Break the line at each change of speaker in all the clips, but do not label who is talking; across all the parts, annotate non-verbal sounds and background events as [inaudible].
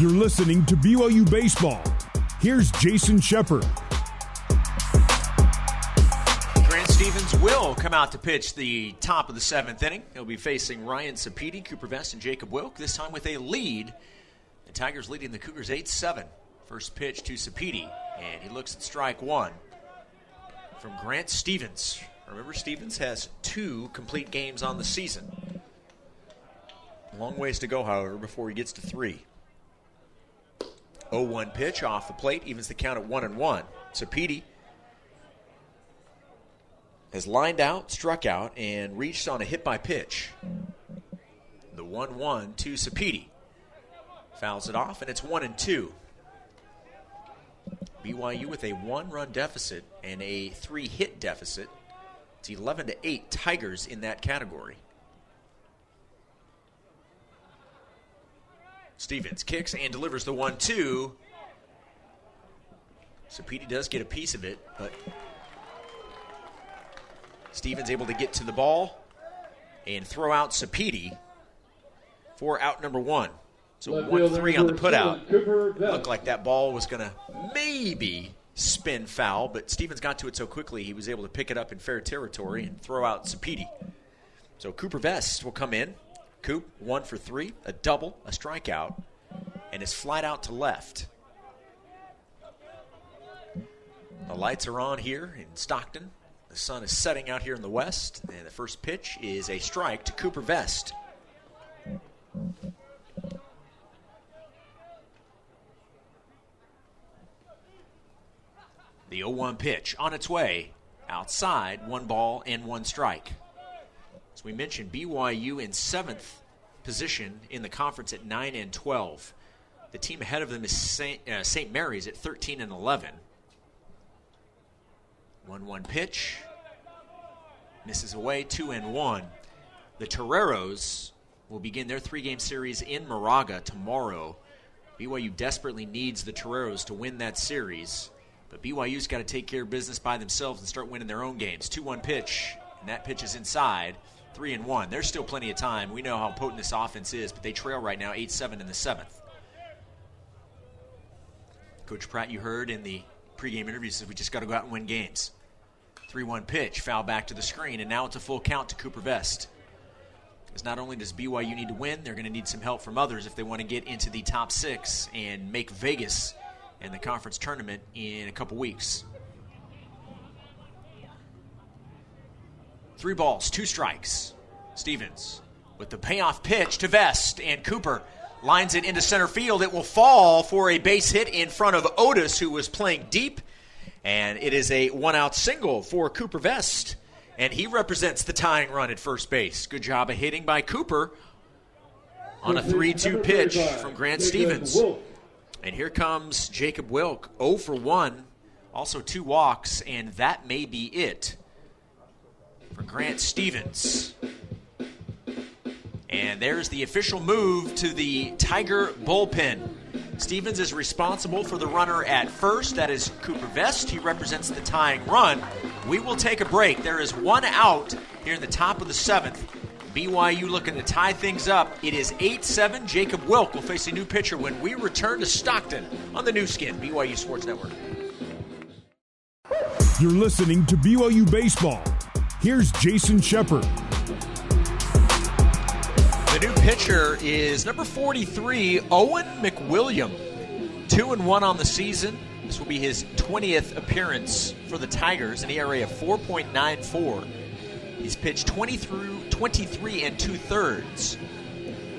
You're listening to BYU Baseball. Here's Jason Shepard.
Grant Stevens will come out to pitch the top of the seventh inning. He'll be facing Ryan Sapiti, Cooper Vest, and Jacob Wilk, this time with a lead. The Tigers leading the Cougars 8 7. First pitch to Sapiti, and he looks at strike one from Grant Stevens. Remember, Stevens has two complete games on the season. Long ways to go, however, before he gets to three. 0 1 pitch off the plate, evens the count at 1 and 1. Sapiti has lined out, struck out, and reached on a hit by pitch. The 1 1 to Sapiti. Fouls it off, and it's 1 and 2. BYU with a one run deficit and a three hit deficit. It's 11 to 8 Tigers in that category. Stevens kicks and delivers the 1 2. So Sapiti does get a piece of it, but Stevens able to get to the ball and throw out Sapiti for out number one. So 1 3 on the putout. Looked like that ball was going to maybe spin foul, but Stevens got to it so quickly he was able to pick it up in fair territory and throw out Sapiti. So Cooper Vest will come in. Coop, one for three, a double, a strikeout, and is flight out to left. The lights are on here in Stockton. The sun is setting out here in the west, and the first pitch is a strike to Cooper Vest. The 0 1 pitch on its way outside, one ball and one strike. As we mentioned, BYU in seventh position in the conference at 9 and 12. The team ahead of them is St. Uh, St. Mary's at 13 and 11. 1 1 pitch. Misses away, 2 and 1. The Toreros will begin their three game series in Moraga tomorrow. BYU desperately needs the Toreros to win that series. But BYU's got to take care of business by themselves and start winning their own games. 2 1 pitch, and that pitch is inside. 3 and 1. There's still plenty of time. We know how potent this offense is, but they trail right now 8 7 in the seventh. Coach Pratt, you heard in the pregame interview, says we just got to go out and win games. 3 1 pitch, foul back to the screen, and now it's a full count to Cooper Vest. Because not only does BYU need to win, they're going to need some help from others if they want to get into the top six and make Vegas and the conference tournament in a couple weeks. Three balls, two strikes. Stevens with the payoff pitch to Vest, and Cooper lines it into center field. It will fall for a base hit in front of Otis, who was playing deep, and it is a one out single for Cooper Vest, and he represents the tying run at first base. Good job of hitting by Cooper on a 3 2 pitch from Grant Stevens. And here comes Jacob Wilk, 0 for 1, also two walks, and that may be it for Grant Stevens. And there's the official move to the Tiger bullpen. Stevens is responsible for the runner at first. That is Cooper Vest. He represents the tying run. We will take a break. There is one out here in the top of the seventh. BYU looking to tie things up. It is 8 7. Jacob Wilk will face a new pitcher when we return to Stockton on the Nu Skin, BYU Sports Network.
You're listening to BYU Baseball. Here's Jason Shepard.
The new pitcher is number 43, Owen McWilliam. 2 and 1 on the season. This will be his 20th appearance for the Tigers, an ERA of 4.94. He's pitched 20 through 23 and two thirds.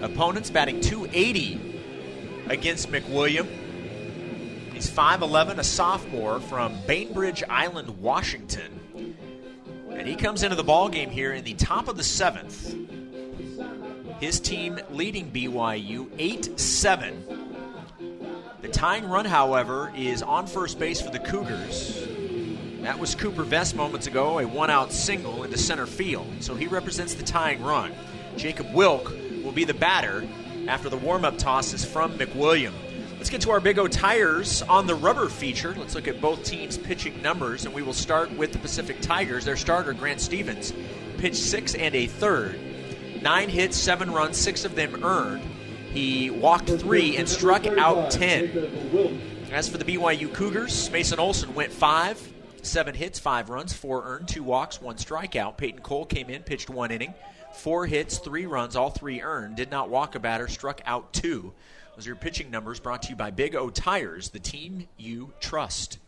Opponents batting 280 against McWilliam. He's 5'11, a sophomore from Bainbridge Island, Washington. He comes into the ball game here in the top of the seventh. His team leading BYU 8 7. The tying run, however, is on first base for the Cougars. That was Cooper Vest moments ago, a one out single into center field. So he represents the tying run. Jacob Wilk will be the batter after the warm up tosses from McWilliam. Let's get to our Big O Tires on the rubber feature. Let's look at both teams' pitching numbers, and we will start with the Pacific Tigers. Their starter, Grant Stevens, pitched six and a third. Nine hits, seven runs, six of them earned. He walked three and struck out 10. As for the BYU Cougars, Mason Olson went five, seven hits, five runs, four earned, two walks, one strikeout. Peyton Cole came in, pitched one inning, four hits, three runs, all three earned, did not walk a batter, struck out two. Those are your pitching numbers brought to you by Big O Tires, the team you trust.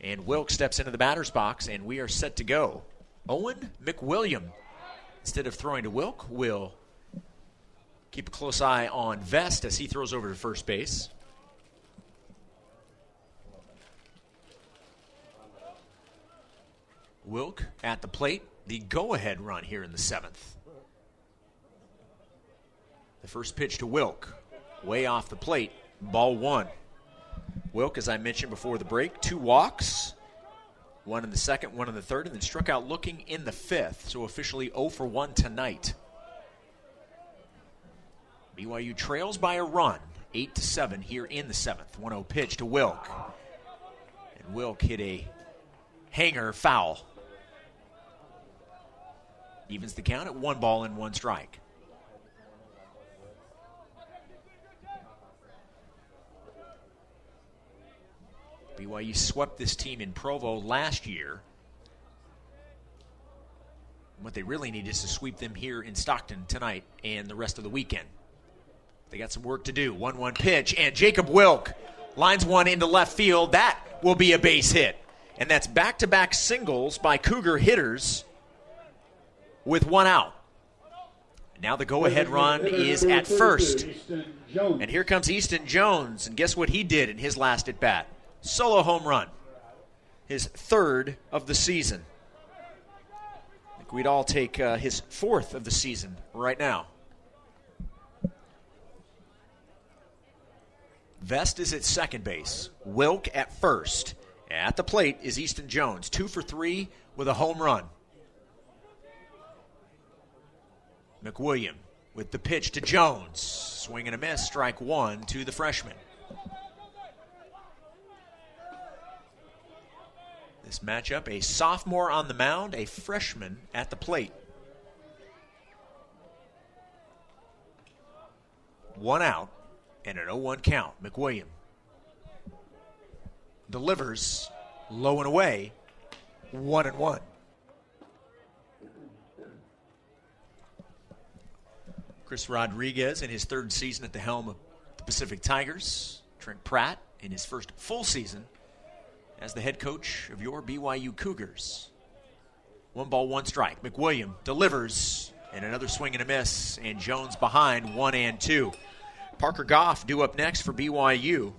And Wilk steps into the batter's box, and we are set to go. Owen McWilliam, instead of throwing to Wilk, will keep a close eye on Vest as he throws over to first base. Wilk at the plate, the go ahead run here in the seventh. The first pitch to Wilk, way off the plate, ball one. Wilk, as I mentioned before the break, two walks, one in the second, one in the third, and then struck out looking in the fifth. So officially 0 for 1 tonight. BYU trails by a run, 8 to 7 here in the seventh. 1 0 pitch to Wilk. And Wilk hit a hanger foul evens the count at one ball and one strike. BYU swept this team in Provo last year. What they really need is to sweep them here in Stockton tonight and the rest of the weekend. They got some work to do. 1 1 pitch, and Jacob Wilk lines one into left field. That will be a base hit. And that's back to back singles by Cougar hitters with one out. Now the go ahead run is at first. And here comes Easton Jones. And guess what he did in his last at bat? Solo home run. His third of the season. I think we'd all take uh, his fourth of the season right now. Vest is at second base. Wilk at first. At the plate is Easton Jones, two for three with a home run. McWilliam with the pitch to Jones. Swing and a miss, strike one to the freshman. This matchup, a sophomore on the mound, a freshman at the plate. One out and an 0 1 count. McWilliam delivers low and away, one and one. Chris Rodriguez in his third season at the helm of the Pacific Tigers. Trent Pratt in his first full season as the head coach of your BYU Cougars. One ball, one strike. McWilliam delivers, and another swing and a miss, and Jones behind one and two. Parker Goff due up next for BYU.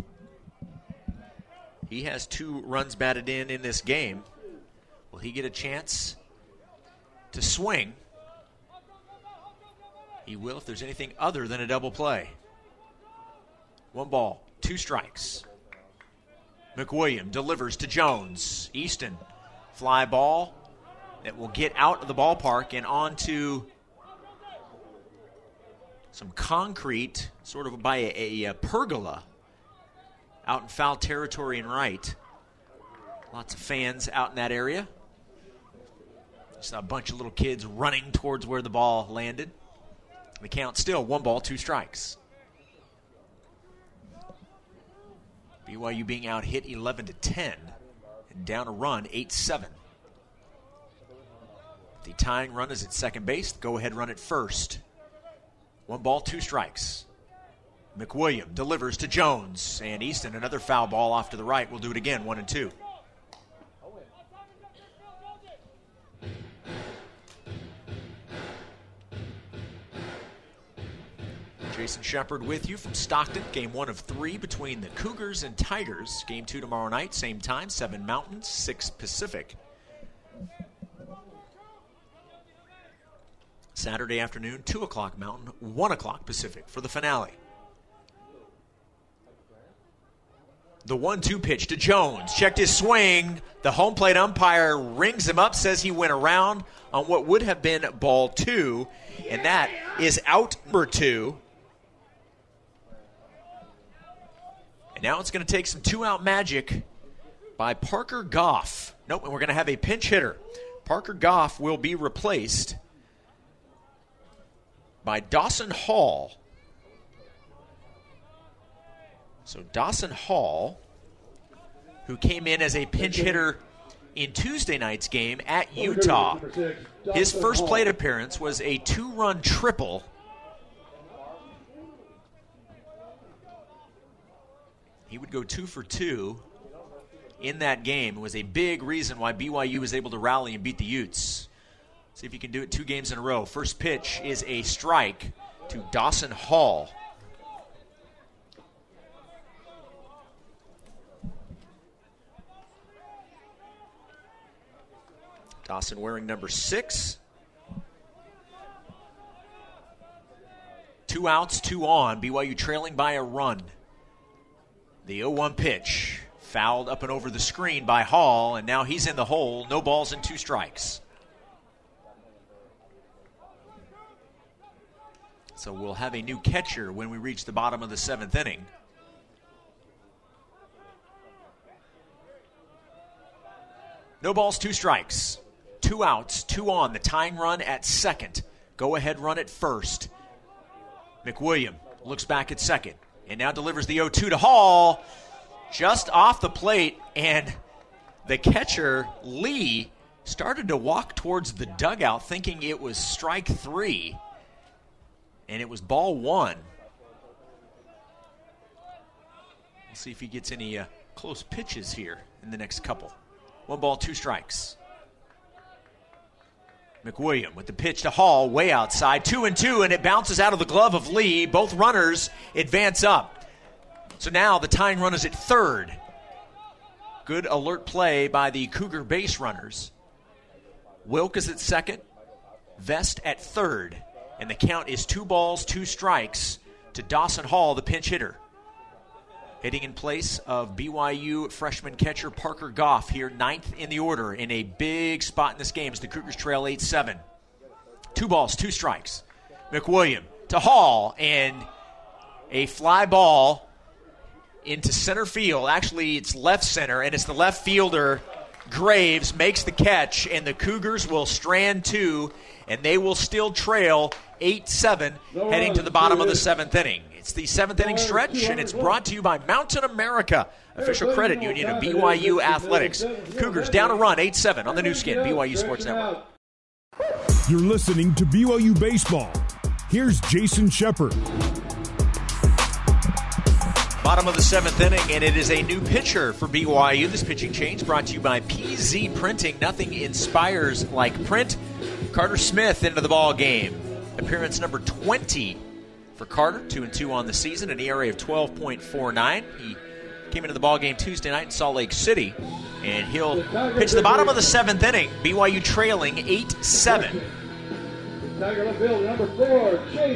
He has two runs batted in in this game. Will he get a chance to swing? He will if there's anything other than a double play. One ball, two strikes. McWilliam delivers to Jones. Easton, fly ball that will get out of the ballpark and onto some concrete, sort of by a, a, pergola out in foul territory and right. Lots of fans out in that area. Just a bunch of little kids running towards where the ball landed. The count still one ball, two strikes. BYU being out hit 11 to 10 and down a run 8 7. The tying run is at second base. Go ahead run at first. One ball, two strikes. McWilliam delivers to Jones, and Easton, another foul ball off to the right. We'll do it again, one and two. Jason Shepard with you from Stockton. Game one of three between the Cougars and Tigers. Game two tomorrow night, same time, 7 Mountain, 6 Pacific. Saturday afternoon, 2 o'clock Mountain, 1 o'clock Pacific for the finale. The 1 2 pitch to Jones. Checked his swing. The home plate umpire rings him up, says he went around on what would have been ball two, and that is out number two. And now it's going to take some two out magic by Parker Goff. Nope, and we're going to have a pinch hitter. Parker Goff will be replaced by Dawson Hall. So Dawson Hall, who came in as a pinch hitter in Tuesday night's game at Utah, his first plate appearance was a two run triple. He would go two for two in that game. It was a big reason why BYU was able to rally and beat the Utes. See if you can do it two games in a row. First pitch is a strike to Dawson Hall. Dawson wearing number six. Two outs, two on. BYU trailing by a run. The 0 1 pitch. Fouled up and over the screen by Hall, and now he's in the hole. No balls and two strikes. So we'll have a new catcher when we reach the bottom of the seventh inning. No balls, two strikes. Two outs, two on. The tying run at second. Go ahead run at first. McWilliam looks back at second and now delivers the 0 2 to Hall just off the plate. And the catcher, Lee, started to walk towards the dugout thinking it was strike three and it was ball one. We'll see if he gets any uh, close pitches here in the next couple. One ball, two strikes. McWilliam with the pitch to Hall, way outside, two and two, and it bounces out of the glove of Lee. Both runners advance up. So now the tying run is at third. Good alert play by the Cougar base runners. Wilk is at second, Vest at third and the count is two balls, two strikes to Dawson Hall, the pinch hitter. Hitting in place of BYU freshman catcher Parker Goff here, ninth in the order in a big spot in this game as the Cougars trail 8 7. Two balls, two strikes. McWilliam to Hall, and a fly ball into center field. Actually, it's left center, and it's the left fielder, Graves, makes the catch, and the Cougars will strand two, and they will still trail 8 7 heading to the bottom of the seventh inning. It's the seventh inning stretch, and it's brought to you by Mountain America, official credit union of BYU Athletics. Cougars down a run, 8 7 on the Nu Skin, BYU Sports Network.
You're listening to BYU Baseball. Here's Jason Shepard.
Bottom of the seventh inning, and it is a new pitcher for BYU. This pitching change brought to you by PZ Printing. Nothing inspires like print. Carter Smith into the ball game. Appearance number 20 for Carter, 2 and 2 on the season, an ERA of 12.49. He came into the ball game Tuesday night in Salt Lake City, and he'll pitch the bottom of the seventh inning. BYU trailing 8 7.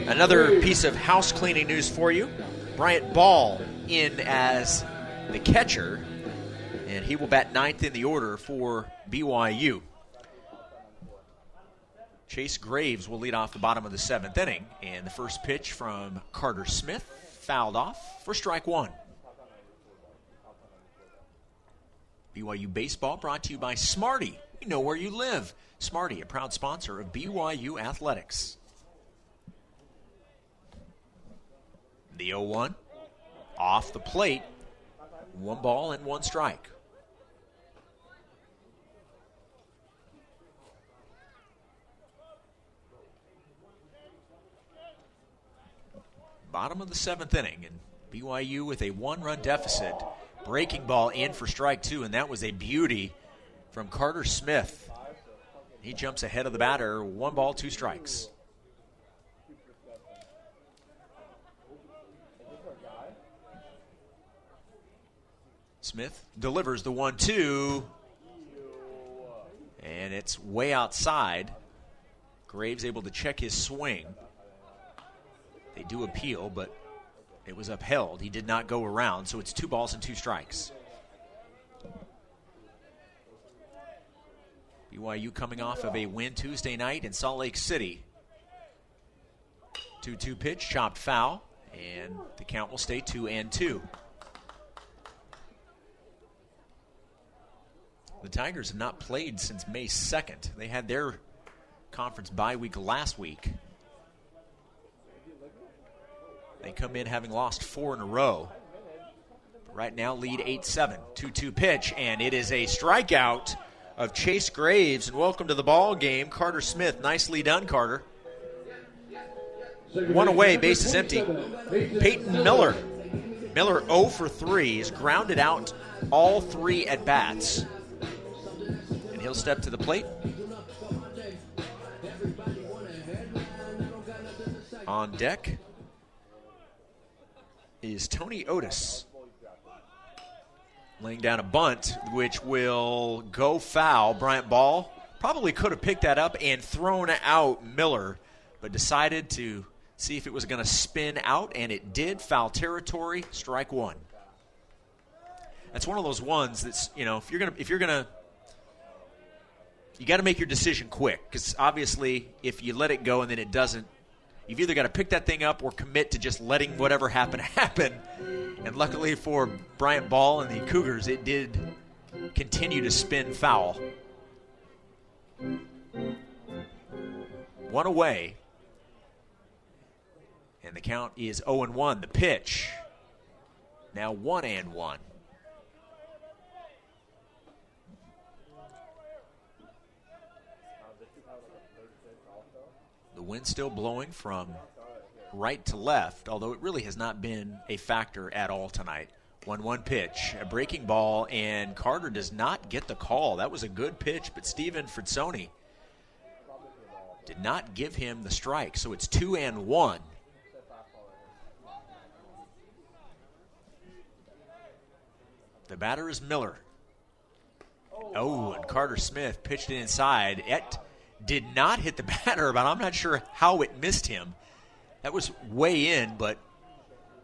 Another piece of house cleaning news for you Bryant Ball in as the catcher, and he will bat ninth in the order for BYU. Chase Graves will lead off the bottom of the seventh inning, and the first pitch from Carter Smith fouled off for strike one. BYU Baseball brought to you by Smarty. We know where you live. Smarty, a proud sponsor of BYU Athletics. The 0 1 off the plate. One ball and one strike. Bottom of the seventh inning, and BYU with a one run deficit. Breaking ball in for strike two, and that was a beauty from Carter Smith. He jumps ahead of the batter, one ball, two strikes. Smith delivers the one two, and it's way outside. Graves able to check his swing. They do appeal, but it was upheld. He did not go around, so it's two balls and two strikes. BYU coming off of a win Tuesday night in Salt Lake City. 2 2 pitch, chopped foul, and the count will stay 2 and 2. The Tigers have not played since May 2nd. They had their conference bye week last week. They come in having lost four in a row. right now lead 8 7. 2 2 pitch, and it is a strikeout of Chase Graves. And welcome to the ball game, Carter Smith. Nicely done, Carter. One away, base is empty. Peyton Miller. Miller 0 for 3 is grounded out all three at bats. And he'll step to the plate. On deck is Tony Otis. Laying down a bunt, which will go foul. Bryant Ball probably could have picked that up and thrown out Miller, but decided to see if it was going to spin out, and it did. Foul territory, strike one. That's one of those ones that's you know if you're gonna if you're gonna you got to make your decision quick because obviously if you let it go and then it doesn't, you've either got to pick that thing up or commit to just letting whatever happen [laughs] happen. And luckily for Bryant Ball and the Cougars, it did continue to spin foul. One away and the count is 0 and 1. The pitch. Now 1 and 1. The wind still blowing from right to left, although it really has not been a factor at all tonight. 1 1 pitch, a breaking ball, and Carter does not get the call. That was a good pitch, but Steven Fritzoni did not give him the strike. So it's 2 and 1. The batter is Miller. Oh, and Carter Smith pitched it inside. Did not hit the [laughs] batter, but I'm not sure how it missed him. That was way in, but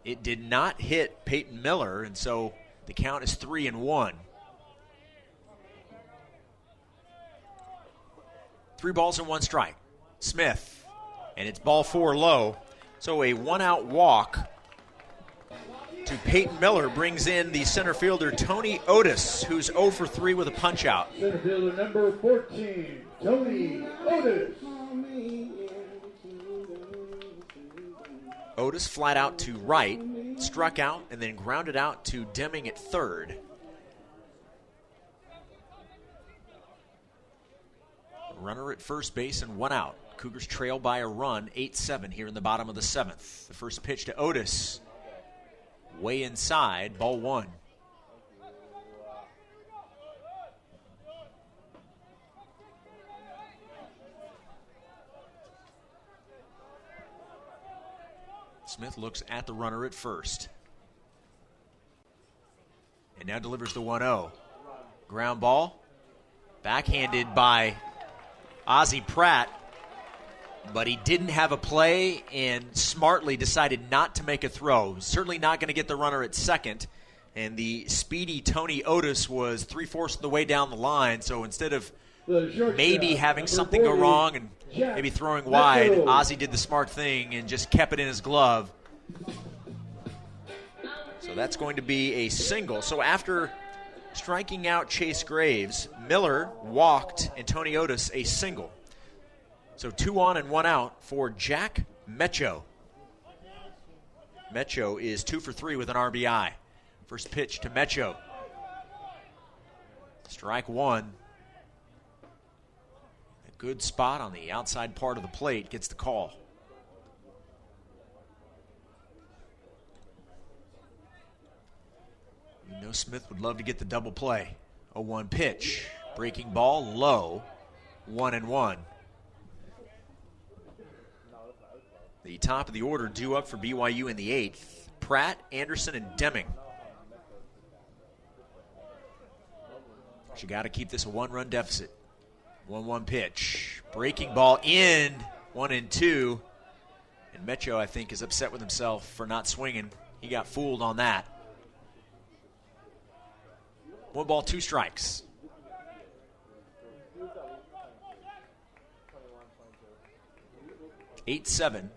it did not hit Peyton Miller, and so the count is three and one. Three balls and one strike. Smith, and it's ball four low. So a one out walk to Peyton Miller brings in the center fielder Tony Otis, who's 0 for 3 with a punch out.
Center fielder number 14, Otis.
Otis flat out to right, struck out, and then grounded out to Deming at third. Runner at first base and one out. Cougars trail by a run, 8 7 here in the bottom of the seventh. The first pitch to Otis way inside, ball one. Smith looks at the runner at first. And now delivers the 1 0. Ground ball. Backhanded by Ozzie Pratt but he didn't have a play and smartly decided not to make a throw. Certainly not going to get the runner at second. And the speedy Tony Otis was three fourths of the way down the line. So instead of maybe having something go wrong and maybe throwing wide, Ozzie did the smart thing and just kept it in his glove. So that's going to be a single. So after striking out Chase Graves, Miller walked and Tony Otis a single. So two on and one out for Jack Mecho. Mecho is two for three with an RBI. First pitch to Mecho. Strike one. Good spot on the outside part of the plate gets the call. You know Smith would love to get the double play. A one pitch. Breaking ball low. One and one. The top of the order due up for BYU in the eighth. Pratt, Anderson, and Deming. She got to keep this a one run deficit. 1 1 pitch. Breaking ball in. One and two. And Mecho, I think, is upset with himself for not swinging. He got fooled on that. One ball, two strikes. Eight seven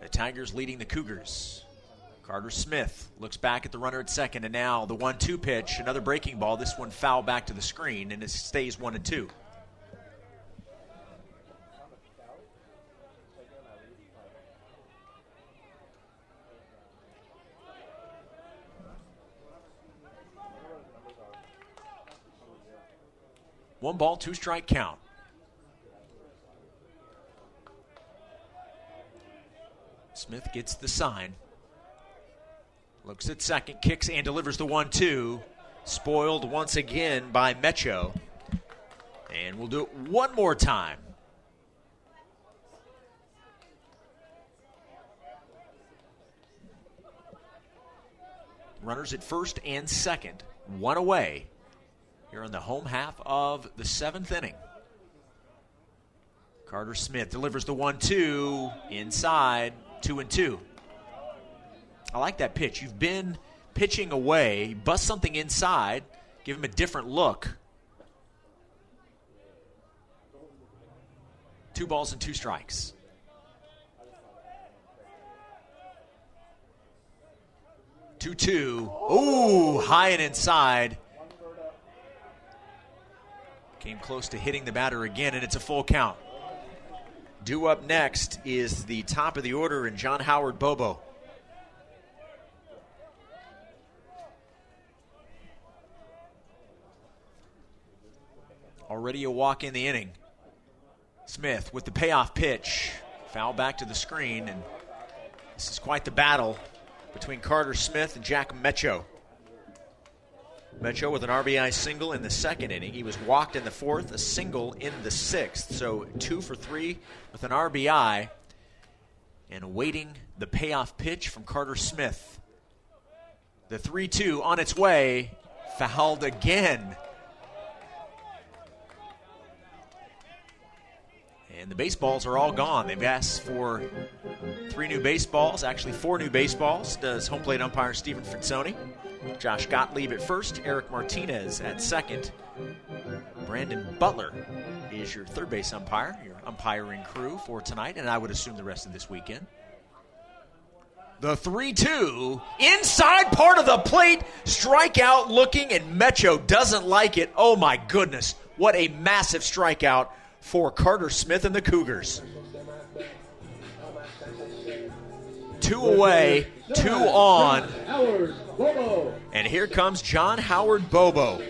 the Tigers leading the Cougars. Carter Smith looks back at the runner at second, and now the one-two pitch, another breaking ball. This one foul back to the screen, and it stays one and two. One ball, two strike count. Smith gets the sign. Looks at second, kicks and delivers the one two. Spoiled once again by Mecho. And we'll do it one more time. Runners at first and second, one away here in the home half of the seventh inning. Carter Smith delivers the one two inside, two and two. I like that pitch. You've been pitching away, bust something inside, give him a different look. Two balls and two strikes. Two two. Ooh, high and inside. Came close to hitting the batter again, and it's a full count. Due up next is the top of the order and John Howard Bobo. Already a walk in the inning. Smith with the payoff pitch. Foul back to the screen, and this is quite the battle between Carter Smith and Jack Mecho. Mecho with an RBI single in the second inning. He was walked in the fourth, a single in the sixth. So two for three with an RBI and awaiting the payoff pitch from Carter Smith. The 3 2 on its way, fouled again. And the baseballs are all gone. They've asked for three new baseballs, actually, four new baseballs, does home plate umpire Stephen Frizzoni. Josh Gottlieb at first, Eric Martinez at second. Brandon Butler is your third base umpire, your umpiring crew for tonight, and I would assume the rest of this weekend. The 3 2 inside part of the plate, strikeout looking, and Mecho doesn't like it. Oh my goodness, what a massive strikeout for Carter Smith and the Cougars. Two away, two on. And here comes John Howard Bobo.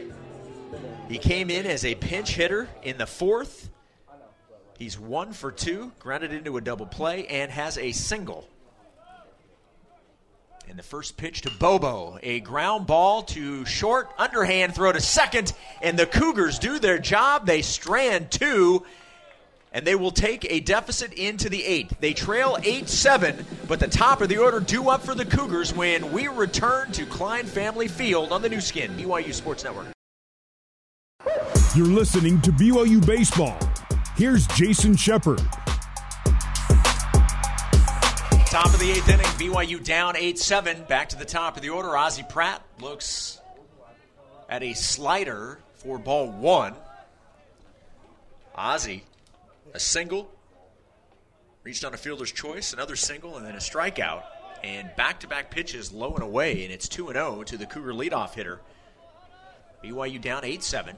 He came in as a pinch hitter in the fourth. He's one for two, grounded into a double play, and has a single. And the first pitch to Bobo, a ground ball to short, underhand throw to second, and the Cougars do their job. They strand two, and they will take a deficit into the eighth. They trail 8 7, but the top of the order due up for the Cougars when we return to Klein Family Field on the Nu Skin, BYU Sports Network.
You're listening to BYU Baseball. Here's Jason Shepard.
Top of the eighth inning, BYU down 8 7. Back to the top of the order. Ozzie Pratt looks at a slider for ball one. Ozzie, a single, reached on a fielder's choice, another single, and then a strikeout. And back to back pitches low and away, and it's 2 0 to the Cougar leadoff hitter. BYU down 8 7.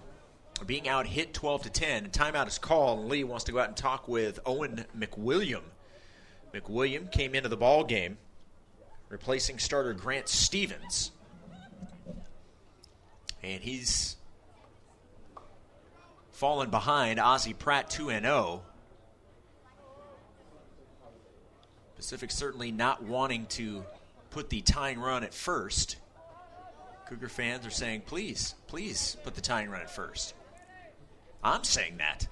Being out hit 12 to 10. Timeout is called, and Lee wants to go out and talk with Owen McWilliam. McWilliam came into the ball game replacing starter Grant Stevens. And he's fallen behind Ozzie Pratt 2 0. Pacific certainly not wanting to put the tying run at first. Cougar fans are saying, please, please put the tying run at first. I'm saying that.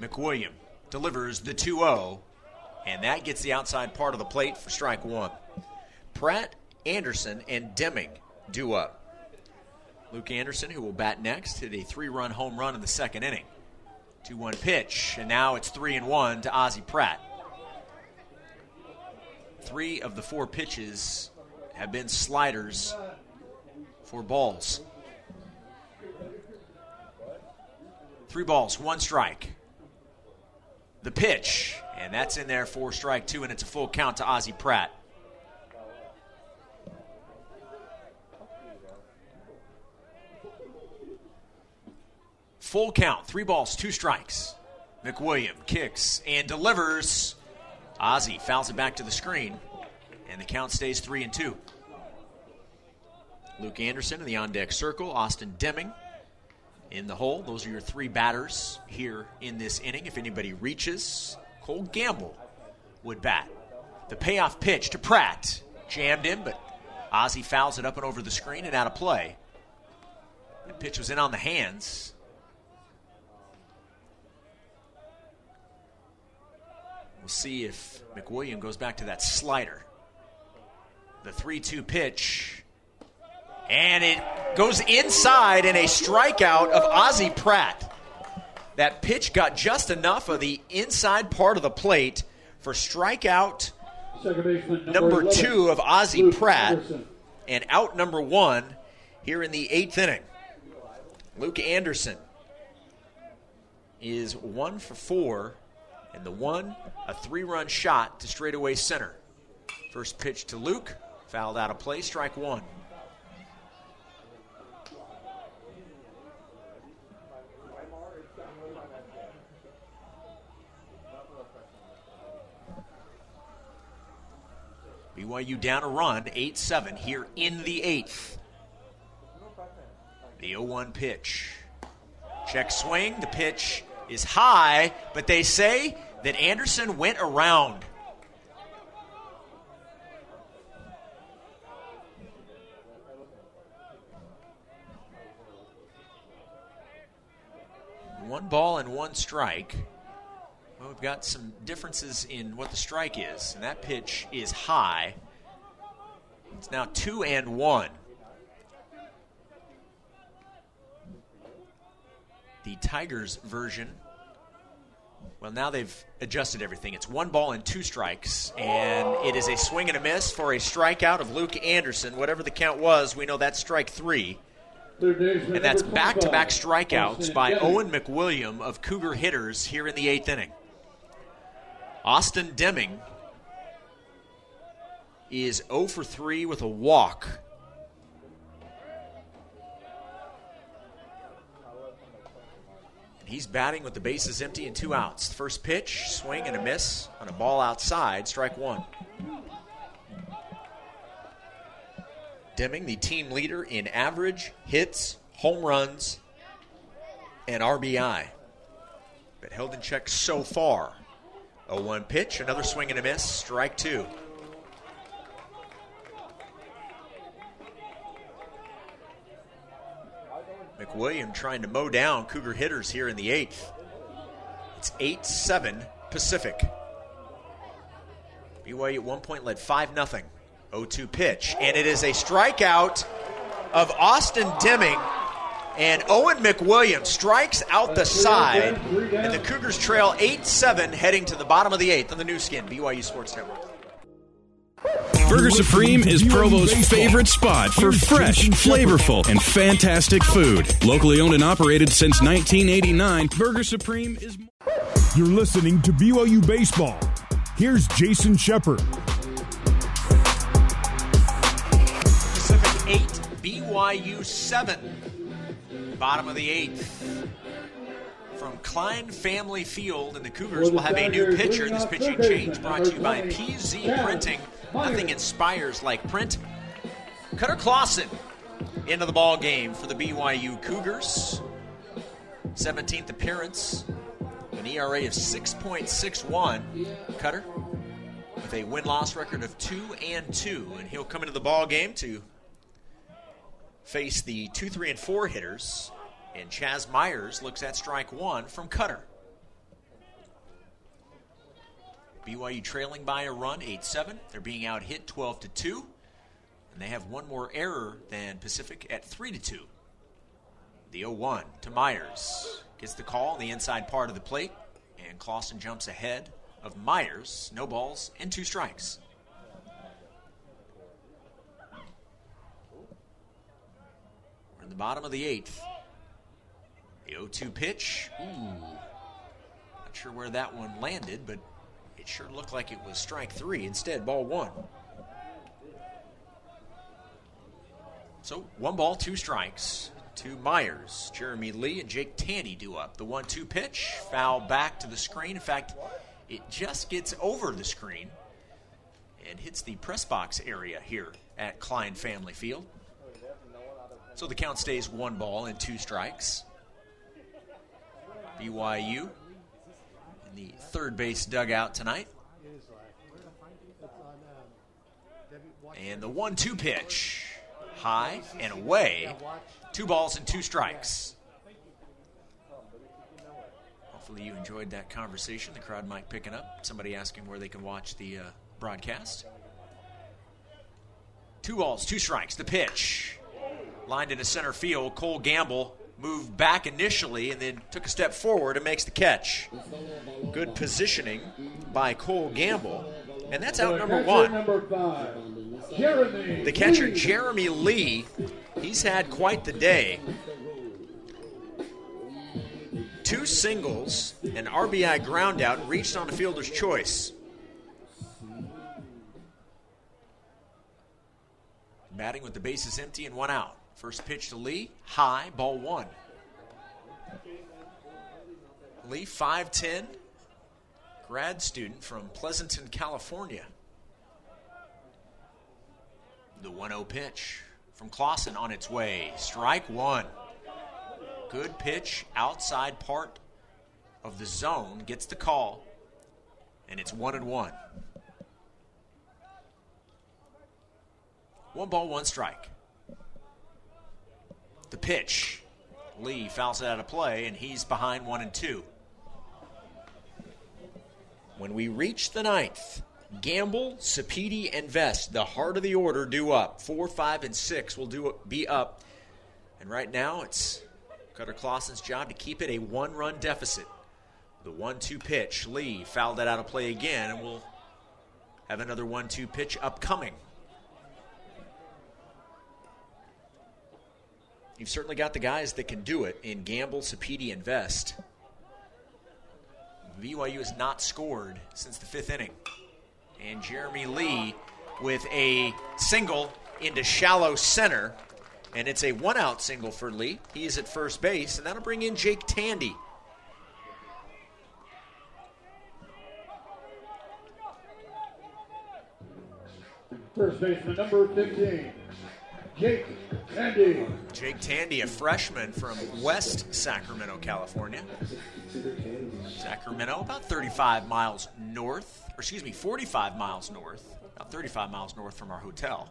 McWilliam delivers the 2 0, and that gets the outside part of the plate for strike one. Pratt, Anderson, and Deming do up. Luke Anderson, who will bat next, hit a three run home run in the second inning. 2 1 pitch, and now it's 3 and 1 to Ozzie Pratt. Three of the four pitches have been sliders for balls. Three balls, one strike. The pitch, and that's in there for strike two, and it's a full count to Ozzie Pratt. Full count, three balls, two strikes. McWilliam kicks and delivers. Ozzie fouls it back to the screen, and the count stays three and two. Luke Anderson in the on deck circle, Austin Deming in the hole. Those are your three batters here in this inning. If anybody reaches, Cole Gamble would bat. The payoff pitch to Pratt. Jammed in, but Ozzie fouls it up and over the screen and out of play. The pitch was in on the hands. We'll see if McWilliam goes back to that slider. The 3 2 pitch. And it goes inside and a strikeout of Ozzie Pratt. That pitch got just enough of the inside part of the plate for strikeout
Number,
number
11,
two of Ozzie
Luke
Pratt
Anderson.
and out number one here in the eighth inning. Luke Anderson is one for four, and the one, a three run shot to straightaway center. First pitch to Luke, fouled out of play, strike one. BYU down a run, 8 7 here in the eighth. The 0 1 pitch. Check swing. The pitch is high, but they say that Anderson went around. One ball and one strike. Well, we've got some differences in what the strike is, and that pitch is high. It's now two and one. The Tigers version, well, now they've adjusted everything. It's one ball and two strikes, and it is a swing and a miss for a strikeout of Luke Anderson. Whatever the count was, we know that's strike three. And that's back to back strikeouts by Owen McWilliam of Cougar hitters here in the eighth inning. Austin Deming is 0 for 3 with a walk. He's batting with the bases empty and two outs. First pitch, swing and a miss on a ball outside, strike one. Deming, the team leader in average, hits, home runs, and RBI. But held in check so far. 0 1 pitch, another swing and a miss, strike two. McWilliam trying to mow down Cougar hitters here in the eighth. It's 8 7 Pacific. BYU at one point led 5 0. 0 2 pitch. And it is a strikeout of Austin Deming. And Owen McWilliam strikes out the side. And the Cougars trail 8 7 heading to the bottom of the eighth on the Nu Skin, BYU Sports Network.
Burger Supreme is Provo's favorite spot for fresh, flavorful, and fantastic food. Locally owned and operated since 1989, Burger Supreme is.
You're listening to BYU Baseball. Here's Jason Shepard.
Pacific 8, BYU 7. Bottom of the eighth. From Klein Family Field, and the Cougars will have a new pitcher. This pitching change brought to you by PZ Printing. Nothing inspires like print. Cutter Clausen into the ball game for the BYU Cougars. 17th appearance, an ERA of 6.61. Cutter with a win-loss record of two and two, and he'll come into the ball game to face the two, three, and four hitters. And Chaz Myers looks at strike one from Cutter. BYU trailing by a run, 8 7. They're being out hit 12 to 2. And they have one more error than Pacific at 3 to 2. The 0 1 to Myers. Gets the call on the inside part of the plate. And Clausen jumps ahead of Myers. No balls and two strikes. We're in the bottom of the eighth. The 0 2 pitch. Ooh. Not sure where that one landed, but it sure looked like it was strike three. Instead, ball one. So, one ball, two strikes to Myers. Jeremy Lee and Jake Tandy do up. The 1 2 pitch, foul back to the screen. In fact, it just gets over the screen and hits the press box area here at Klein Family Field. So the count stays one ball and two strikes. BYU in the third base dugout tonight. And the one two pitch, high and away. Two balls and two strikes. Hopefully, you enjoyed that conversation. The crowd might picking up. Somebody asking where they can watch the uh, broadcast. Two balls, two strikes. The pitch. Lined into center field. Cole Gamble moved back initially and then took a step forward and makes the catch. Good positioning by Cole Gamble. And that's out number one.
Number five,
The catcher,
Lee.
Jeremy Lee, he's had quite the day. Two singles, an RBI ground out, and reached on a fielder's choice. Batting with the bases empty and one out. First pitch to Lee, high, ball one. Lee, 5'10, grad student from Pleasanton, California. The 1 0 pitch from Clausen on its way. Strike one. Good pitch outside part of the zone. Gets the call. And it's 1 and 1. One ball, one strike. The pitch. Lee fouls it out of play, and he's behind 1 and 2. When we reach the ninth, Gamble, Sapiti, and Vest, the heart of the order, do up. Four, five, and six will do be up. And right now, it's Cutter Clausen's job to keep it a one-run deficit. The one-two pitch, Lee fouled that out of play again, and we'll have another one-two pitch upcoming. You've certainly got the guys that can do it in Gamble, Sapiti, and Vest. BYU has not scored since the fifth inning. And Jeremy Lee with a single into shallow center. And it's a one out single for Lee. He is at first base, and that'll bring in Jake Tandy.
First baseman number 15, Jake Tandy.
Jake Tandy, a freshman from West Sacramento, California. Sacramento, about 35 miles north, or excuse me, 45 miles north, about 35 miles north from our hotel.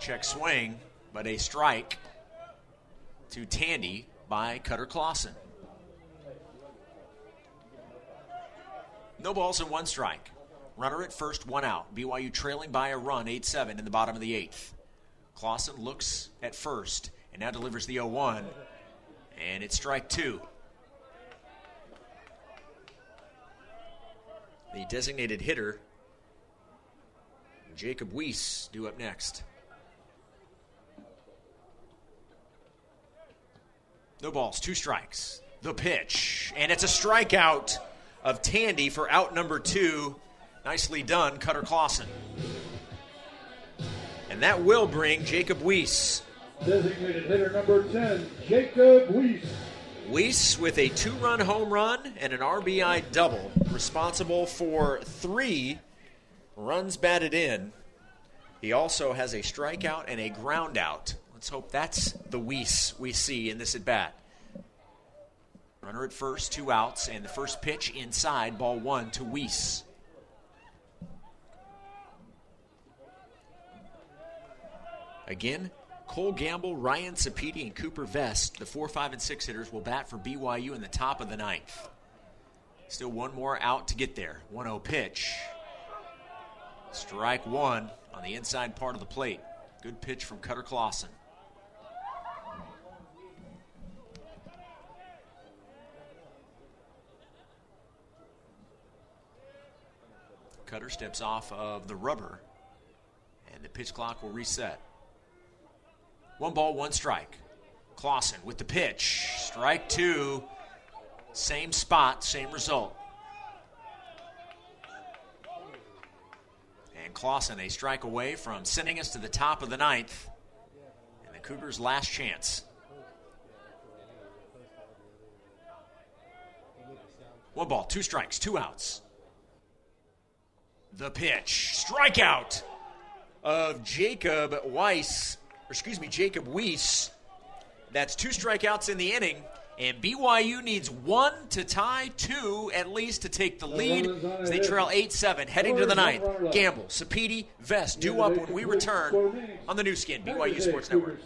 Check swing, but a strike to Tandy by Cutter Clausen. No balls and one strike. Runner at first, one out. BYU trailing by a run, 8 7 in the bottom of the eighth. Clausen looks at first and now delivers the 0 1. And it's strike two. The designated hitter, Jacob Weiss, due up next. No balls, two strikes. The pitch, and it's a strikeout of Tandy for out number two. Nicely done, Cutter Clausen. And that will bring Jacob Weiss.
Designated hitter number 10, Jacob Weiss.
Weiss with a two run home run and an RBI double, responsible for three runs batted in. He also has a strikeout and a ground out. Let's hope that's the Weiss we see in this at bat. Runner at first, two outs, and the first pitch inside, ball one to Weiss. Again, Cole Gamble, Ryan Sapiti, and Cooper Vest, the 4, 5, and 6 hitters, will bat for BYU in the top of the ninth. Still one more out to get there. 1 0 pitch. Strike one on the inside part of the plate. Good pitch from Cutter Clausen. Cutter steps off of the rubber, and the pitch clock will reset. One ball, one strike. Clausen with the pitch. Strike two. Same spot, same result. And Clausen, a strike away from sending us to the top of the ninth. And the Cougars' last chance. One ball, two strikes, two outs. The pitch. Strikeout of Jacob Weiss, excuse me, Jacob Weiss. That's two strikeouts in the inning. And BYU needs one to tie, two at least to take the lead as they trail 8 7 heading to the ninth. Gamble, Sapiti, Vest, due up when we return on the Nu Skin, BYU Sports Network.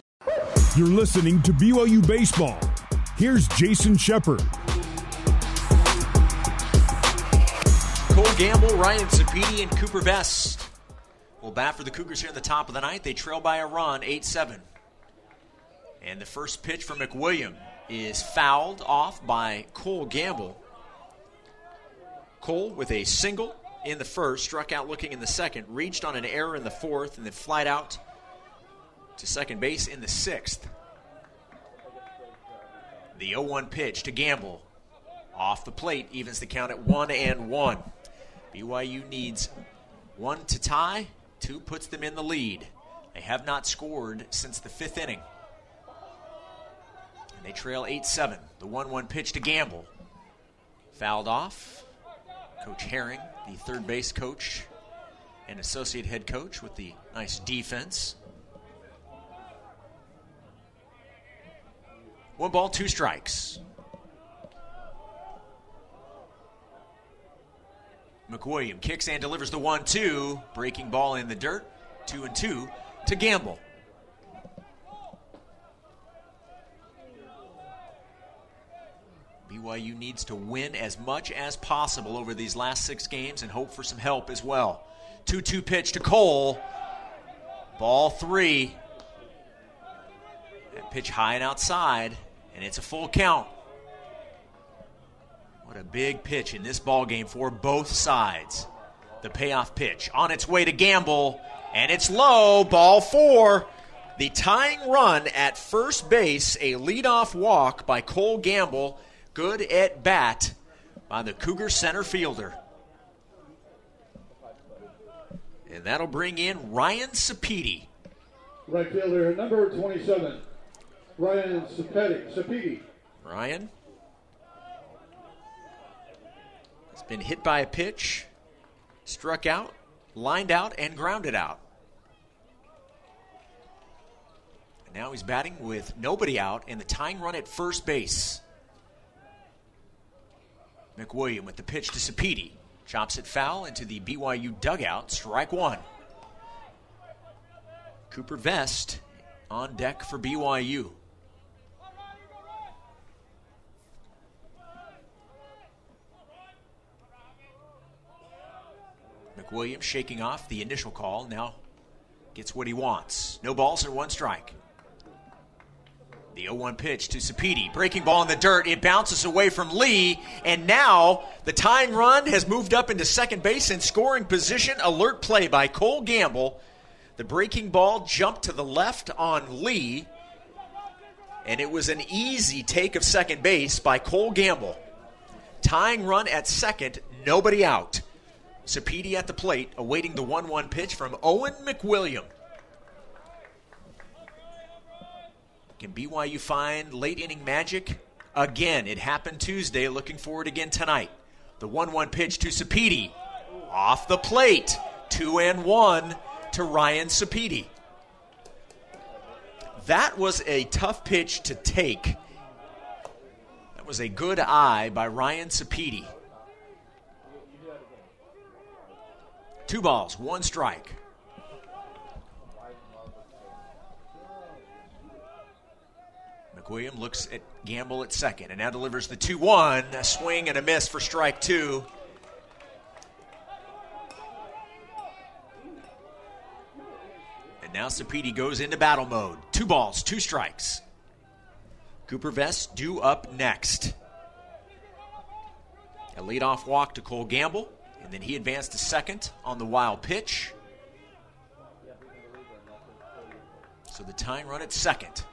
You're listening to BYU Baseball. Here's Jason Shepard.
Cole Gamble, Ryan Sapiti, and Cooper Vest will bat for the Cougars here in the top of the ninth. They trail by a run, 8 7. And the first pitch from McWilliam is fouled off by Cole Gamble. Cole with a single in the first, struck out looking in the second, reached on an error in the fourth, and then flied out to second base in the sixth. The 0 1 pitch to Gamble. Off the plate, evens the count at 1 and 1. BYU needs one to tie, two puts them in the lead. They have not scored since the fifth inning. And they trail 8 7. The 1 1 pitch to Gamble. Fouled off. Coach Herring, the third base coach and associate head coach, with the nice defense. One ball, two strikes. McWilliam kicks and delivers the 1 2. Breaking ball in the dirt. 2 and 2 to Gamble. BYU needs to win as much as possible over these last six games and hope for some help as well. 2 2 pitch to Cole. Ball three. That pitch high and outside, and it's a full count. What a big pitch in this ball game for both sides. The payoff pitch on its way to Gamble, and it's low. Ball four. The tying run at first base, a leadoff walk by Cole Gamble Good at bat by the Cougar center fielder. And that'll bring in Ryan Sapiti.
Right fielder, number 27, Ryan Sapiti. Sapiti.
Ryan has been hit by a pitch, struck out, lined out, and grounded out. And now he's batting with nobody out and the tying run at first base. McWilliam with the pitch to Sapiti. Chops it foul into the BYU dugout. Strike one. Cooper Vest on deck for BYU. McWilliam shaking off the initial call. Now gets what he wants. No balls and one strike. The 0 1 pitch to Sapiti. Breaking ball in the dirt. It bounces away from Lee. And now the tying run has moved up into second base in scoring position. Alert play by Cole Gamble. The breaking ball jumped to the left on Lee. And it was an easy take of second base by Cole Gamble. Tying run at second, nobody out. Sapiti at the plate, awaiting the 1 1 pitch from Owen McWilliam. Can BYU find late inning magic? Again, it happened Tuesday. Looking forward again tonight. The 1 1 pitch to Sapiti. Off the plate. 2 and 1 to Ryan Sapiti. That was a tough pitch to take. That was a good eye by Ryan Sapiti. Two balls, one strike. McWilliam looks at Gamble at second and now delivers the 2 1. A swing and a miss for strike two. And now Sapiti goes into battle mode. Two balls, two strikes. Cooper Vest due up next. A leadoff walk to Cole Gamble, then he advanced to second on the wild pitch. So the tying run at second.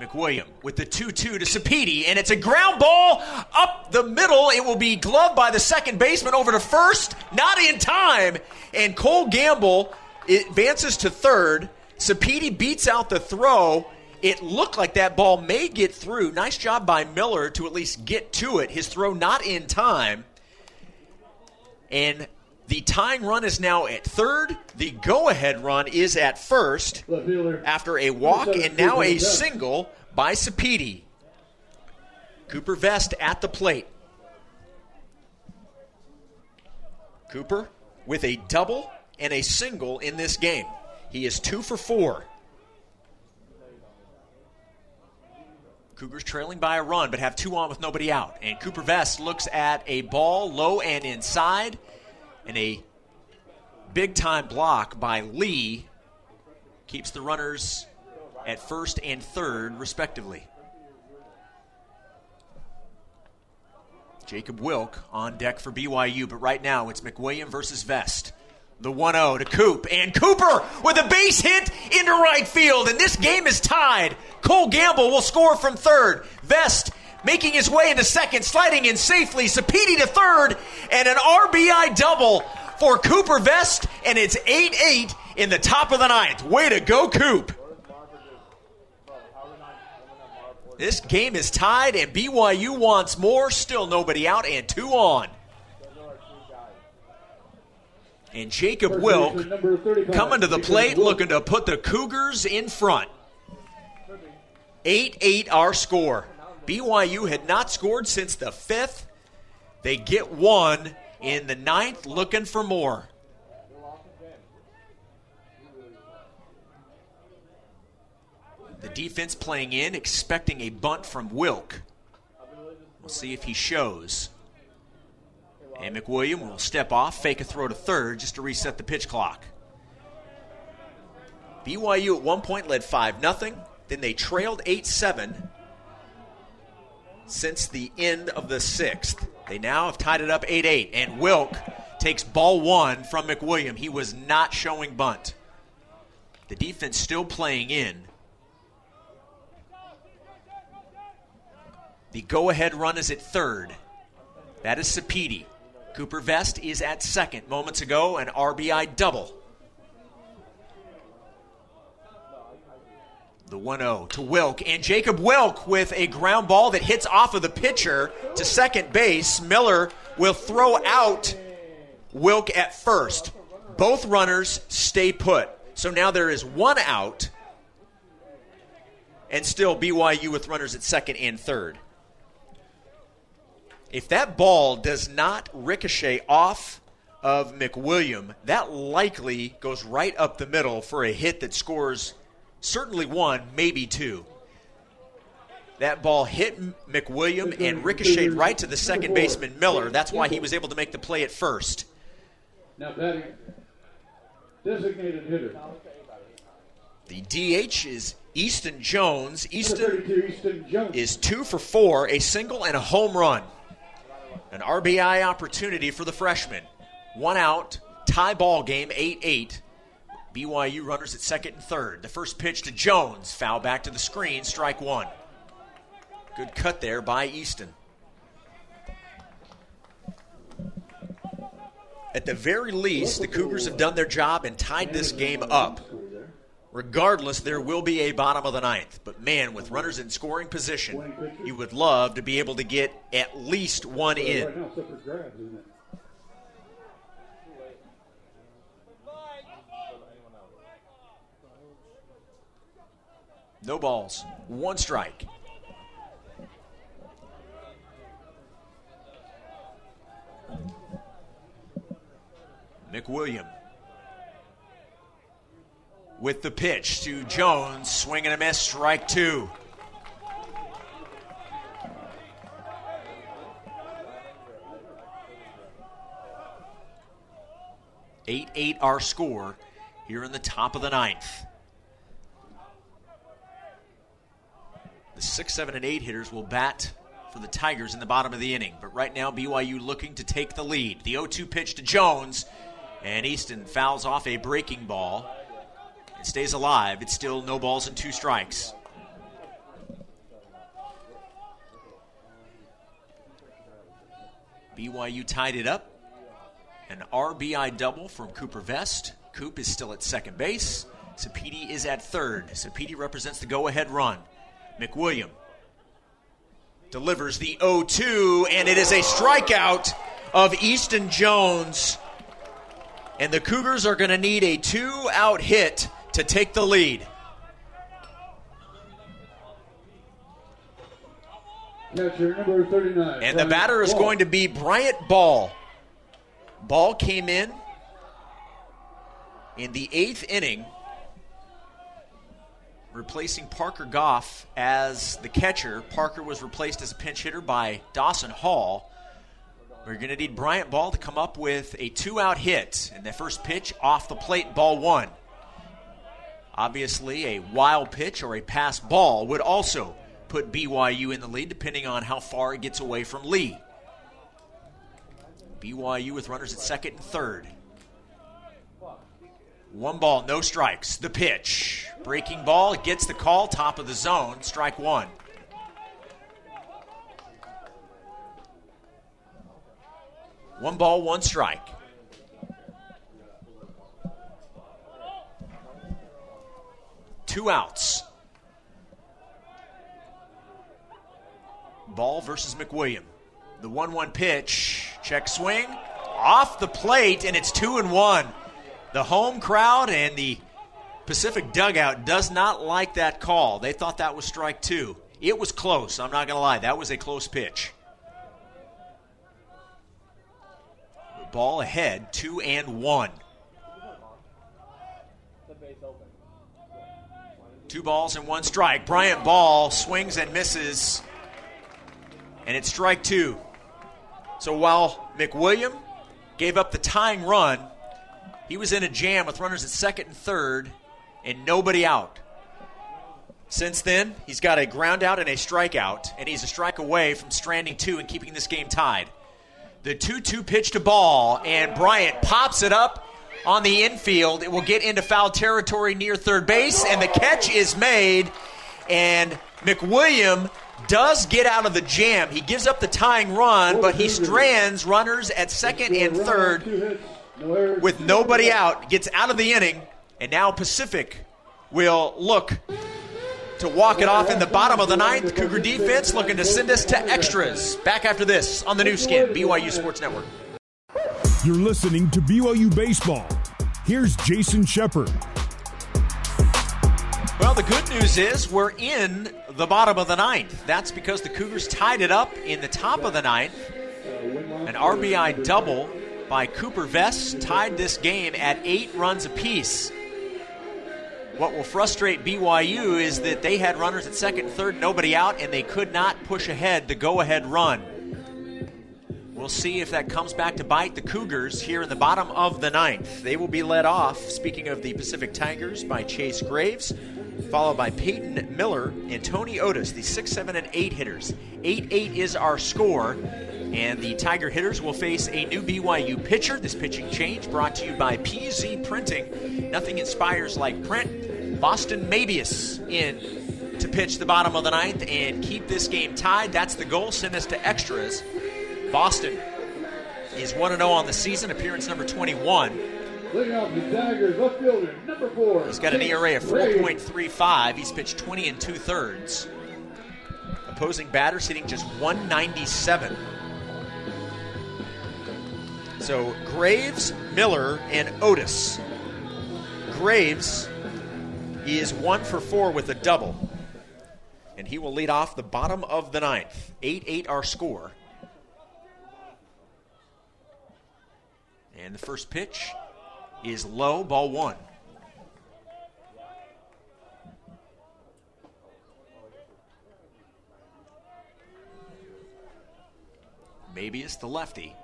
McWilliam with the 2 2 to Sapiti, and it's a ground ball up the middle. It will be gloved by the second baseman over to first, not in time. And Cole Gamble advances to third. Sapiti beats out the throw. It looked like that ball may get through. Nice job by Miller to at least get to it. His throw not in time. And the tying run is now at third. The go ahead run is at first after a walk and now a single by Sapiti. Cooper Vest at the plate. Cooper with a double and a single in this game. He is two for four. Cougars trailing by a run, but have two on with nobody out. And Cooper Vest looks at a ball low and inside, and a big time block by Lee keeps the runners at first and third, respectively. Jacob Wilk on deck for BYU, but right now it's McWilliam versus Vest. The 1 0 to Coop, and Cooper with a base hit into right field, and this game is tied. Cole Gamble will score from third. Vest making his way into second, sliding in safely. Sapiti to third, and an RBI double for Cooper Vest, and it's 8 8 in the top of the ninth. Way to go, Coop. This game is tied, and BYU wants more. Still nobody out, and two on. And Jacob Wilk coming to the plate, looking to put the Cougars in front. 8 8 our score. BYU had not scored since the fifth. They get one in the ninth, looking for more. The defense playing in, expecting a bunt from Wilk. We'll see if he shows. And McWilliam will step off, fake a throw to third just to reset the pitch clock. BYU at one point led 5 0. Then they trailed 8 7 since the end of the sixth. They now have tied it up 8 8. And Wilk takes ball one from McWilliam. He was not showing bunt. The defense still playing in. The go ahead run is at third. That is Sapiti. Cooper Vest is at second. Moments ago, an RBI double. The 1 0 to Wilk, and Jacob Wilk with a ground ball that hits off of the pitcher to second base. Miller will throw out Wilk at first. Both runners stay put. So now there is one out, and still BYU with runners at second and third. If that ball does not ricochet off of McWilliam, that likely goes right up the middle for a hit that scores certainly one, maybe two. That ball hit McWilliam and ricocheted right to the second baseman Miller. That's why he was able to make the play at first.
Now batting, designated hitter.
The DH is Easton Jones. Easton
Easton Jones.
is two for four, a single and a home run. An RBI opportunity for the freshman. One out, tie ball game, 8 8. BYU runners at second and third. The first pitch to Jones, foul back to the screen, strike one. Good cut there by Easton. At the very least, the Cougars have done their job and tied this game up. Regardless, there will be a bottom of the ninth. But man, with runners in scoring position, you would love to be able to get at least one in.
now, it's up for grabs, isn't it?
No balls, one strike. McWilliam with the pitch to Jones, swing and a miss, strike two. Eight eight our score here in the top of the ninth. The six, seven, and eight hitters will bat for the Tigers in the bottom of the inning. But right now, BYU looking to take the lead. The 0 2 pitch to Jones, and Easton fouls off a breaking ball. It stays alive. It's still no balls and two strikes. BYU tied it up. An RBI double from Cooper Vest. Coop is still at second base. Sapiti is at third. Sapiti represents the go ahead run. McWilliam delivers the 0 2, and it is a strikeout of Easton Jones. And the Cougars are going to need a two out hit to take the lead.
Catcher number 39.
And the batter is going to be Bryant Ball. Ball came in in the eighth inning, replacing Parker Goff as the catcher. Parker was replaced as a pinch hitter by Dawson Hall. We're going to need Bryant Ball to come up with a two out hit. And the first pitch off the plate, ball one. Obviously, a wild pitch or a pass ball would also put BYU in the lead, depending on how far it gets away from Lee. BYU with runners at second and third. One ball, no strikes. The pitch. Breaking ball, gets the call, top of the zone, strike one. One ball, one strike. Two outs. Ball versus McWilliam. The 1 1 pitch. Check swing. Off the plate, and it's 2 and 1. The home crowd and the Pacific dugout does not like that call. They thought that was strike two. It was close. I'm not going to lie. That was a close pitch. Ball ahead, two and one. Two balls and one strike. Bryant Ball swings and misses and it's strike two. So while McWilliam gave up the tying run, he was in a jam with runners at second and third and nobody out. Since then, he's got a ground out and a strikeout, and he's a strike away from stranding two and keeping this game tied. The 2 2 pitch to ball, and Bryant pops it up on the infield. It will get into foul territory near third base, and the catch is made. And McWilliam does get out of the jam. He gives up the tying run, but he strands runners at second and third with nobody out, gets out of the inning, and now Pacific will look to walk it off in the bottom of the ninth. Cougar defense looking to send us to extras. Back after this on the Nu Skin, BYU Sports Network.
You're listening to BYU Baseball. Here's Jason Shepard.
Well, the good news is we're in the bottom of the ninth. That's because the Cougars tied it up in the top of the ninth. An RBI double by Cooper Vest tied this game at eight runs apiece. What will frustrate BYU is that they had runners at second and third, nobody out, and they could not push ahead the go ahead run. We'll see if that comes back to bite the Cougars here in the bottom of the ninth. They will be led off, speaking of the Pacific Tigers, by Chase Graves, followed by Peyton Miller and Tony Otis, the 6, 7, and 8 hitters. 8 8 is our score, and the Tiger hitters will face a new BYU pitcher. This pitching change brought to you by PZ Printing. Nothing inspires like print. Boston Mabius in to pitch the bottom of the ninth and keep this game tied. That's the goal. Send us to extras. Boston is 1 0 on the season, appearance number 21.
Leading off the Tigers, left fielder, number four.
He's got an ERA of 4.35. He's pitched 20 and two thirds. Opposing batters hitting just 197. So Graves, Miller, and Otis. Graves is one for four with a double. And he will lead off the bottom of the ninth. 8 8 our score. And the first pitch is low, ball one. Maybe it's the lefty.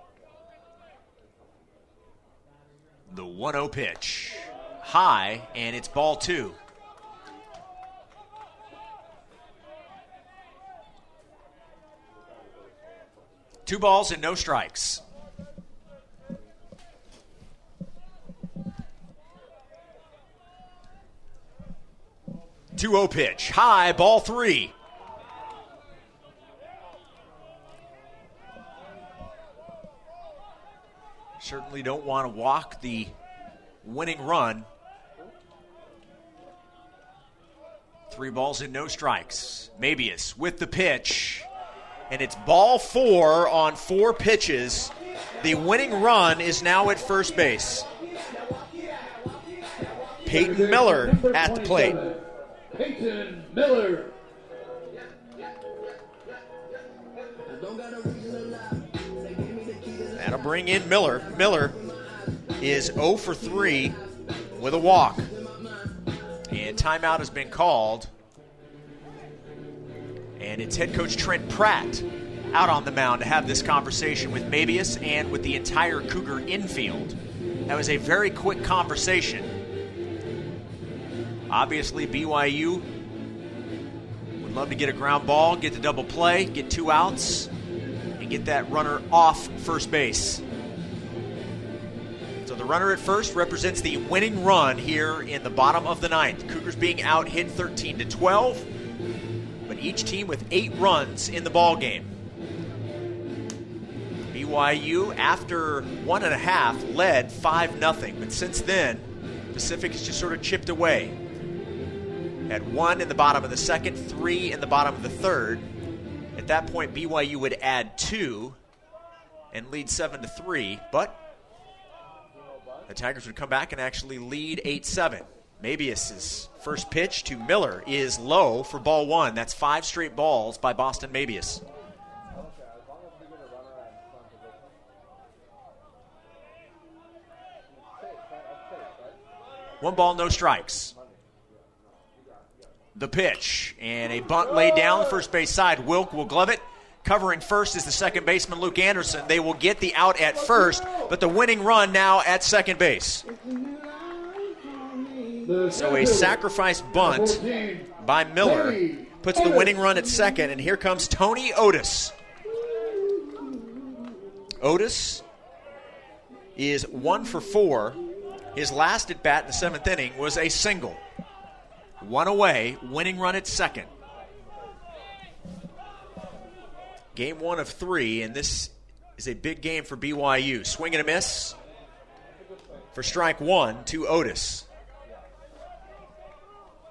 The 1 0 pitch. High, and it's ball two. Two balls and no strikes. 2 0 pitch. High, ball three. Certainly don't want to walk the winning run. Three balls and no strikes. Mabius with the pitch. And it's ball four on four pitches. The winning run is now at first base. Peyton Miller at the plate.
Peyton Miller.
That'll bring in Miller. Miller is 0 for 3 with a walk. And timeout has been called. And it's head coach Trent Pratt out on the mound to have this conversation with Mabius and with the entire Cougar infield. That was a very quick conversation. Obviously, BYU would love to get a ground ball, get the double play, get two outs, and get that runner off first base. So the runner at first represents the winning run here in the bottom of the ninth. Cougars being out hit 13 to 12, but each team with eight runs in the ball game. BYU, after one and a half, led 5 0. But since then, Pacific has just sort of chipped away. At one in the bottom of the second, three in the bottom of the third. At that point, BYU would add two and lead 7 to 3. But the Tigers would come back and actually lead 8 7. Mabius' first pitch to Miller is low for ball one. That's five straight balls by Boston Mabius. One ball, no strikes. The pitch and a bunt laid down first base side. Wilk will glove it. Covering first is the second baseman Luke Anderson. They will get the out at first, but the winning run now at second base. So a sacrifice bunt by Miller puts the winning run at second, and here comes Tony Otis. Otis is one for four his last at bat in the seventh inning was a single. One away, winning run at second. Game one of three, and this is a big game for BYU. Swing and a miss for strike one to Otis.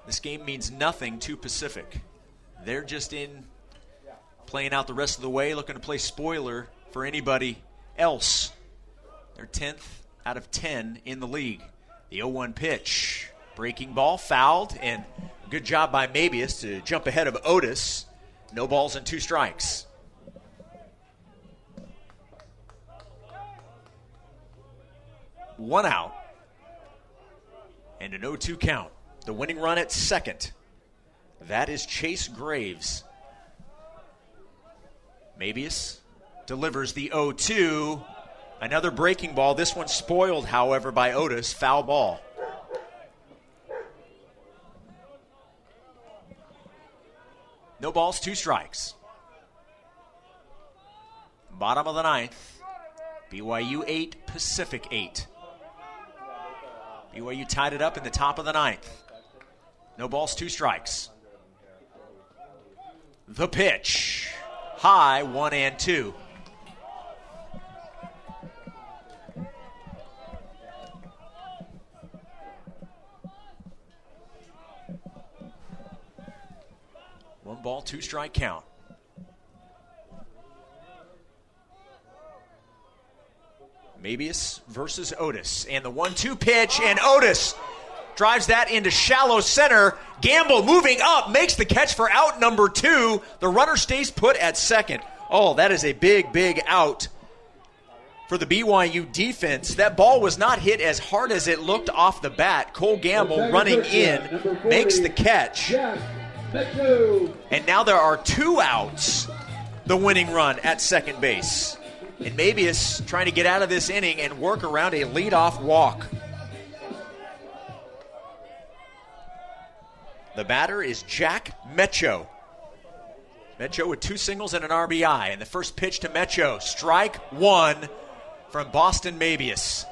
This game means nothing to Pacific. They're just in playing out the rest of the way, looking to play spoiler for anybody else. They're 10th out of 10 in the league. The 0 1 pitch. Breaking ball, fouled, and good job by Mabius to jump ahead of Otis. No balls and two strikes. One out. And an 0 2 count. The winning run at second. That is Chase Graves. Mabius delivers the 0 2. Another breaking ball. This one spoiled, however, by Otis. Foul ball. No balls, two strikes. Bottom of the ninth. BYU 8, Pacific 8. BYU tied it up in the top of the ninth. No balls, two strikes. The pitch. High, one and two. Ball, two strike count. Mabius versus Otis. And the one two pitch, and Otis drives that into shallow center. Gamble moving up, makes the catch for out number two. The runner stays put at second. Oh, that is a big, big out for the BYU defense. That ball was not hit as hard as it looked off the bat. Cole Gamble running in, makes the catch. And now there are two outs, the winning run at second base. And Mabius trying to get out of this inning and work around a leadoff walk. The batter is Jack Mecho. Mecho with two singles and an RBI. And the first pitch to Mecho, strike one from Boston Mabius.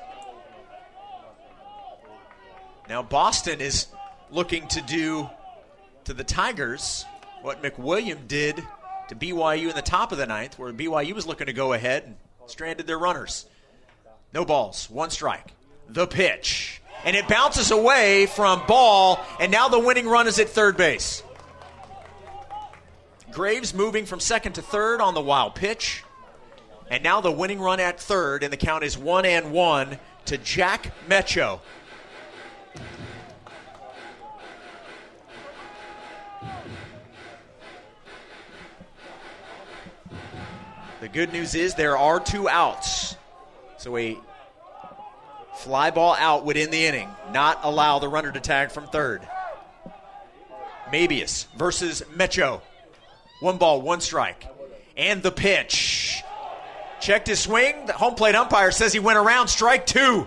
Now, Boston is looking to do to the Tigers what McWilliam did to BYU in the top of the ninth, where BYU was looking to go ahead and stranded their runners. No balls, one strike. The pitch. And it bounces away from ball, and now the winning run is at third base. Graves moving from second to third on the wild pitch. And now the winning run at third, and the count is one and one to Jack Mecho. The good news is there are two outs. So a fly ball out would end the inning, not allow the runner to tag from third. Mabius versus Mecho. One ball, one strike. And the pitch. Checked his swing. The home plate umpire says he went around strike two.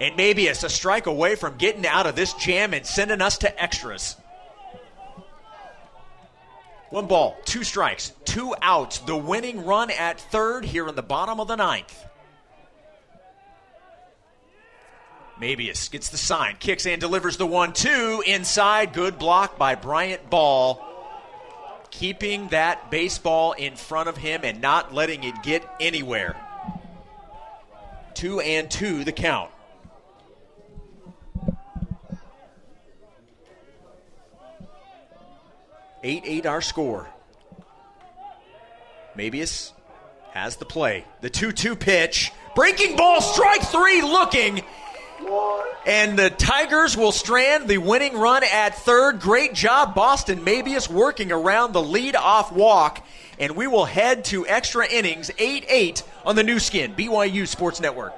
And Mabius a strike away from getting out of this jam and sending us to extras. One ball, two strikes, two outs. The winning run at third here in the bottom of the ninth. Mabius gets the sign, kicks and delivers the one two inside. Good block by Bryant Ball. Keeping that baseball in front of him and not letting it get anywhere. Two and two, the count. Eight eight our score. Mabius has the play. The 2 2 pitch. Breaking ball, strike three looking. And the Tigers will strand the winning run at third. Great job, Boston Mabius, working around the lead off walk. And we will head to extra innings 8 8 on the Nu Skin, BYU Sports Network.